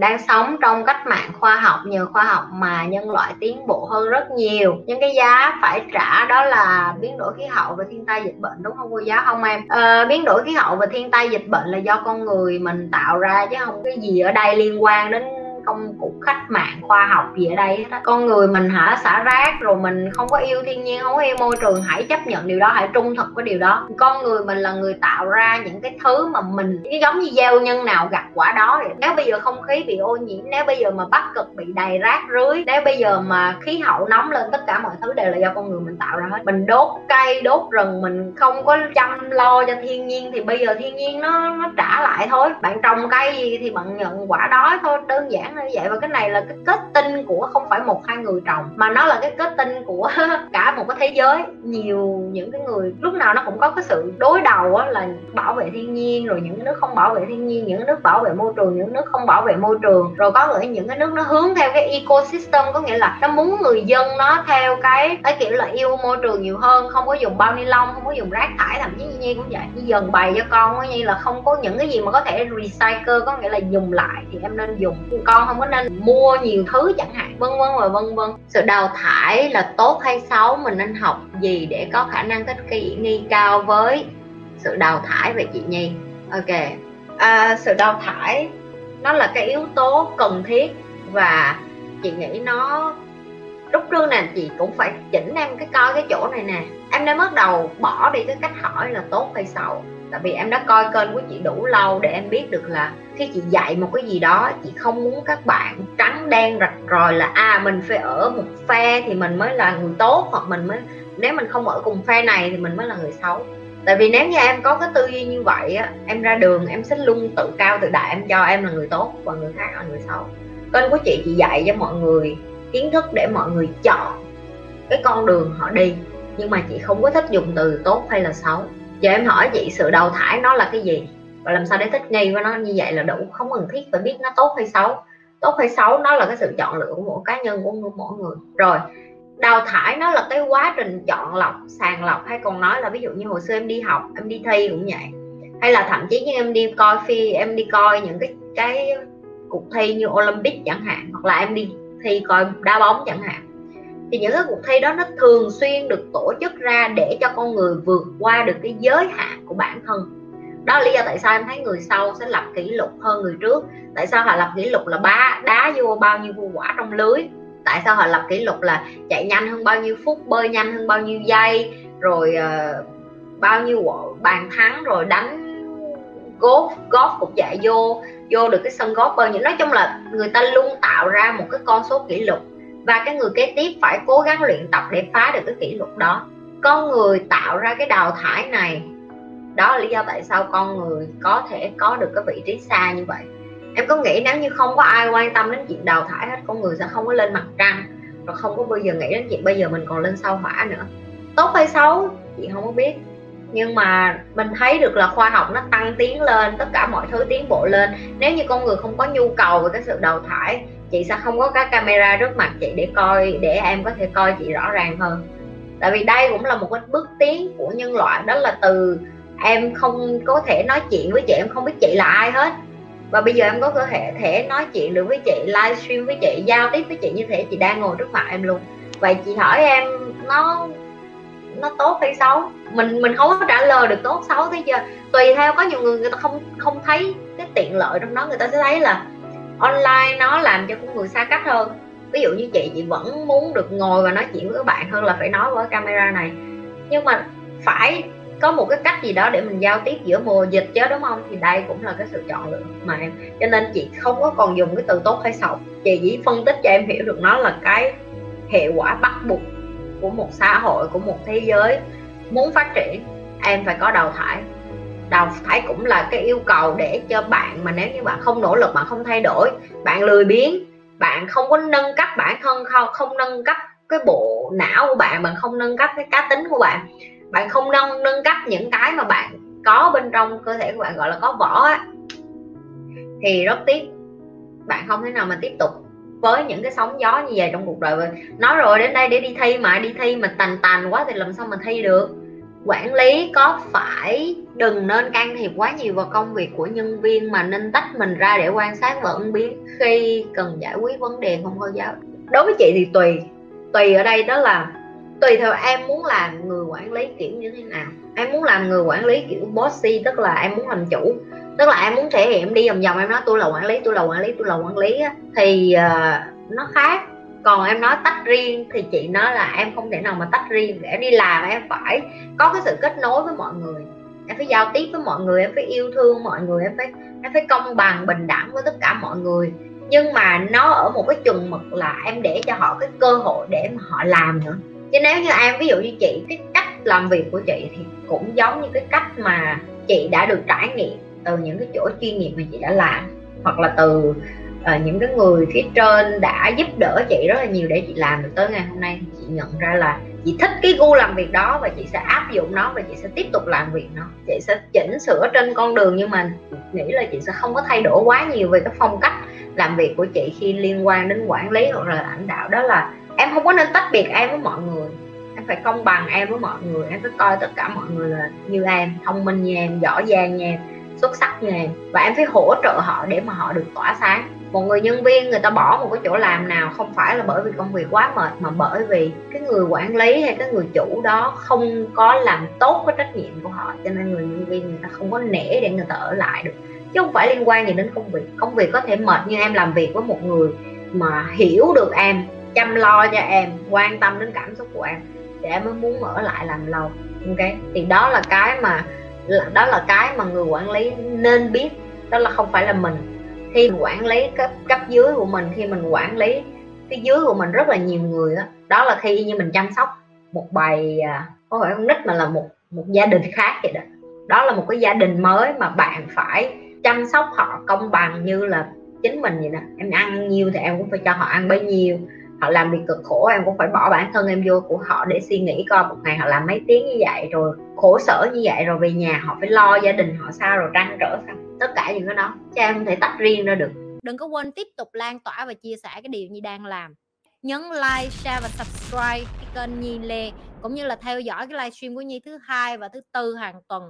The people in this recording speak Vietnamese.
mình đang sống trong cách mạng khoa học nhờ khoa học mà nhân loại tiến bộ hơn rất nhiều. Nhưng cái giá phải trả đó là biến đổi khí hậu và thiên tai dịch bệnh đúng không cô giáo? Không em. Ờ, biến đổi khí hậu và thiên tai dịch bệnh là do con người mình tạo ra chứ không cái gì ở đây liên quan đến công cụ khách mạng khoa học gì ở đây hết con người mình hả, xả rác rồi mình không có yêu thiên nhiên, không có yêu môi trường, hãy chấp nhận điều đó, hãy trung thực với điều đó. Con người mình là người tạo ra những cái thứ mà mình, cái giống như gieo nhân nào gặt quả đó vậy. nếu bây giờ không khí bị ô nhiễm, nếu bây giờ mà bắc cực bị đầy rác rưới, nếu bây giờ mà khí hậu nóng lên, tất cả mọi thứ đều là do con người mình tạo ra hết. Mình đốt cây, đốt rừng, mình không có chăm lo cho thiên nhiên thì bây giờ thiên nhiên nó nó trả lại thôi. Bạn trồng cây gì thì bạn nhận quả đó thôi, đơn giản như vậy và cái này là cái kết tinh của không phải một hai người trồng mà nó là cái kết tinh của cả một cái thế giới. Nhiều những cái người lúc nào nó cũng có cái sự đối đầu á, là bảo vệ thiên nhiên rồi những nước không bảo vệ thiên nhiên những nước bảo vệ môi trường những nước không bảo vệ môi trường. Rồi có những cái nước nó hướng theo cái ecosystem có nghĩa là nó muốn người dân nó theo cái cái kiểu là yêu môi trường nhiều hơn. Không có dùng bao ni lông không có dùng rác thải thậm chí như cũng vậy. Như dần bày cho con như là không có những cái gì mà có thể recycle có nghĩa là dùng lại thì em nên dùng con không có nên mua nhiều thứ chẳng hạn vân vân và vân vân. Sự đào thải là tốt hay xấu mình nên học gì để có khả năng thích nghi cao với sự đào thải về chị nhi. Ok. À, sự đào thải nó là cái yếu tố cần thiết và chị nghĩ nó lúc trước nè chị cũng phải chỉnh em cái coi cái chỗ này nè. Em đã bắt đầu bỏ đi cái cách hỏi là tốt hay xấu tại vì em đã coi kênh của chị đủ lâu để em biết được là khi chị dạy một cái gì đó, chị không muốn các bạn trắng đen rạch ròi là à mình phải ở một phe thì mình mới là người tốt, hoặc mình mới, nếu mình không ở cùng phe này thì mình mới là người xấu. Tại vì nếu như em có cái tư duy như vậy á, em ra đường em sẽ luôn tự cao tự đại, em cho em là người tốt và người khác là người xấu. Kênh của chị chị dạy cho mọi người kiến thức để mọi người chọn cái con đường họ đi, nhưng mà chị không có thích dùng từ tốt hay là xấu giờ em hỏi chị sự đào thải nó là cái gì? Và làm sao để thích nghi với nó như vậy là đủ? Không cần thiết phải biết nó tốt hay xấu. Tốt hay xấu nó là cái sự chọn lựa của mỗi cá nhân, của mỗi người. Rồi, đào thải nó là cái quá trình chọn lọc, sàng lọc hay còn nói là ví dụ như hồi xưa em đi học, em đi thi cũng vậy. Hay là thậm chí như em đi coi phi em đi coi những cái cái cuộc thi như Olympic chẳng hạn, hoặc là em đi thi coi đá bóng chẳng hạn thì những cái cuộc thi đó nó thường xuyên được tổ chức ra để cho con người vượt qua được cái giới hạn của bản thân. Đó là lý do tại sao em thấy người sau sẽ lập kỷ lục hơn người trước. Tại sao họ lập kỷ lục là ba đá vô bao nhiêu vô quả trong lưới? Tại sao họ lập kỷ lục là chạy nhanh hơn bao nhiêu phút bơi nhanh hơn bao nhiêu giây rồi uh, bao nhiêu bàn thắng rồi đánh golf golf cũng chạy vô vô được cái sân golf bơi. Những nói chung là người ta luôn tạo ra một cái con số kỷ lục và cái người kế tiếp phải cố gắng luyện tập để phá được cái kỷ lục đó. Con người tạo ra cái đào thải này, đó là lý do tại sao con người có thể có được cái vị trí xa như vậy. Em có nghĩ nếu như không có ai quan tâm đến chuyện đào thải hết, con người sẽ không có lên mặt trăng và không có bao giờ nghĩ đến chuyện bây giờ mình còn lên sao hỏa nữa? Tốt hay xấu, chị không có biết nhưng mà mình thấy được là khoa học nó tăng tiến lên, tất cả mọi thứ tiến bộ lên. Nếu như con người không có nhu cầu về cái sự đào thải, chị sẽ không có cái camera trước mặt chị để coi, để em có thể coi chị rõ ràng hơn. Tại vì đây cũng là một cái bước tiến của nhân loại, đó là từ em không có thể nói chuyện với chị, em không biết chị là ai hết. Và bây giờ em có cơ thể thể nói chuyện được với chị livestream với chị, giao tiếp với chị như thế, chị đang ngồi trước mặt em luôn. Vậy chị hỏi em, nó nó tốt hay xấu. Mình mình không có trả lời được tốt, xấu thế chưa tùy theo có nhiều người người ta không không thấy cái tiện lợi trong đó. Người ta sẽ thấy là online nó làm cho con người xa cách hơn. Ví dụ như chị chị vẫn muốn được ngồi và nói chuyện với các bạn hơn là phải nói với camera này. Nhưng mà phải có một cái cách gì đó để mình giao tiếp giữa mùa dịch chứ, đúng không? Thì đây cũng là cái sự chọn lựa mà em. Cho nên chị không có còn dùng cái từ tốt hay xấu. Chị chỉ phân tích cho em hiểu được nó là cái hệ quả bắt buộc của một xã hội, của một thế giới muốn phát triển, em phải có đào thải. Đào thải cũng là cái yêu cầu để cho bạn mà nếu như bạn không nỗ lực, bạn không thay đổi, bạn lười biếng, bạn không có nâng cấp bản thân, không không nâng cấp cái bộ não của bạn bạn không nâng cấp cái cá tính của bạn bạn không nâng nâng cấp những cái mà bạn có bên trong cơ thể của bạn, gọi là có vỏ á, thì rất tiếc. Bạn không thể nào mà tiếp tục với những cái sóng gió như vậy trong cuộc đời. Nói rồi, đến đây để đi thi mà, đi thi mà tàn tàn quá thì làm sao mà thi được? Quản lý có phải đừng nên can thiệp quá nhiều vào công việc của nhân viên mà nên tách mình ra để quan sát vận biến khi cần giải quyết vấn đề không cô giáo? Đối với chị thì tùy. Tùy ở đây đó là, tùy theo em muốn làm người quản lý kiểu như thế nào. Em muốn làm người quản lý kiểu bossy tức là em muốn làm chủ tức là em muốn thể hiện đi vòng vòng em nói tôi là quản lý tôi là quản lý tôi là quản lý á, thì uh, nó khác. Còn em nói tách riêng thì chị nói là em không thể nào mà tách riêng để em đi làm em phải có cái sự kết nối với mọi người. Em phải giao tiếp với mọi người em phải yêu thương mọi người em phải em phải công bằng bình đẳng với tất cả mọi người. Nhưng mà nó ở một cái chừng mực là em để cho họ cái cơ hội để mà họ làm nữa. Chứ nếu như em ví dụ như chị cái cách làm việc của chị thì cũng giống như cái cách mà chị đã được trải nghiệm từ những cái chỗ chuyên nghiệp mà chị đã làm hoặc là từ uh, những cái người phía trên đã giúp đỡ chị rất là nhiều để chị làm được tới ngày hôm nay chị nhận ra là chị thích cái gu làm việc đó và chị sẽ áp dụng nó và chị sẽ tiếp tục làm việc nó. Chị sẽ chỉnh sửa trên con đường nhưng mà nghĩ là chị sẽ không có thay đổi quá nhiều về cái phong cách làm việc của chị khi liên quan đến quản lý hoặc là lãnh đạo. Đó là em không có nên tách biệt em với mọi người em phải công bằng em với mọi người em phải coi tất cả mọi người là như em thông minh như em giỏi giang như em xuất sắc như em và em phải hỗ trợ họ để mà họ được tỏa sáng. Một người nhân viên, người ta bỏ một cái chỗ làm nào không phải là bởi vì công việc quá mệt, mà bởi vì cái người quản lý hay cái người chủ đó không có làm tốt cái trách nhiệm của họ. Cho nên người nhân viên người ta không có nể để người ta ở lại được. Chứ không phải liên quan gì đến công việc. Công việc có thể mệt nhưng em làm việc với một người mà hiểu được em, chăm lo cho em, quan tâm đến cảm xúc của em thì em mới muốn ở lại làm lâu. Ok? Thì đó là cái mà đó là cái mà người quản lý nên biết đó là không phải là mình. Khi mình quản lý cấp cấp dưới của mình khi mình quản lý phía dưới của mình rất là nhiều người đó, đó là khi như mình chăm sóc một bài có phải con nít mà là một một gia đình khác vậy đó. Đó là một cái gia đình mới mà bạn phải chăm sóc họ công bằng như là chính mình vậy nè em ăn nhiều thì em cũng phải cho họ ăn bấy nhiêu họ làm việc cực khổ em cũng phải bỏ bản thân em vô của họ để suy nghĩ coi một ngày họ làm mấy tiếng như vậy rồi khổ sở như vậy rồi về nhà họ phải lo gia đình họ sao rồi trăn trở sao? Tất cả những cái đó cho em không thể tách riêng ra được. Đừng có quên tiếp tục lan tỏa và chia sẻ cái điều Nhi đang làm. Nhấn like, share và subscribe cái kênh Nhi Lê cũng như là theo dõi cái livestream của Nhi thứ hai và thứ tư hàng tuần.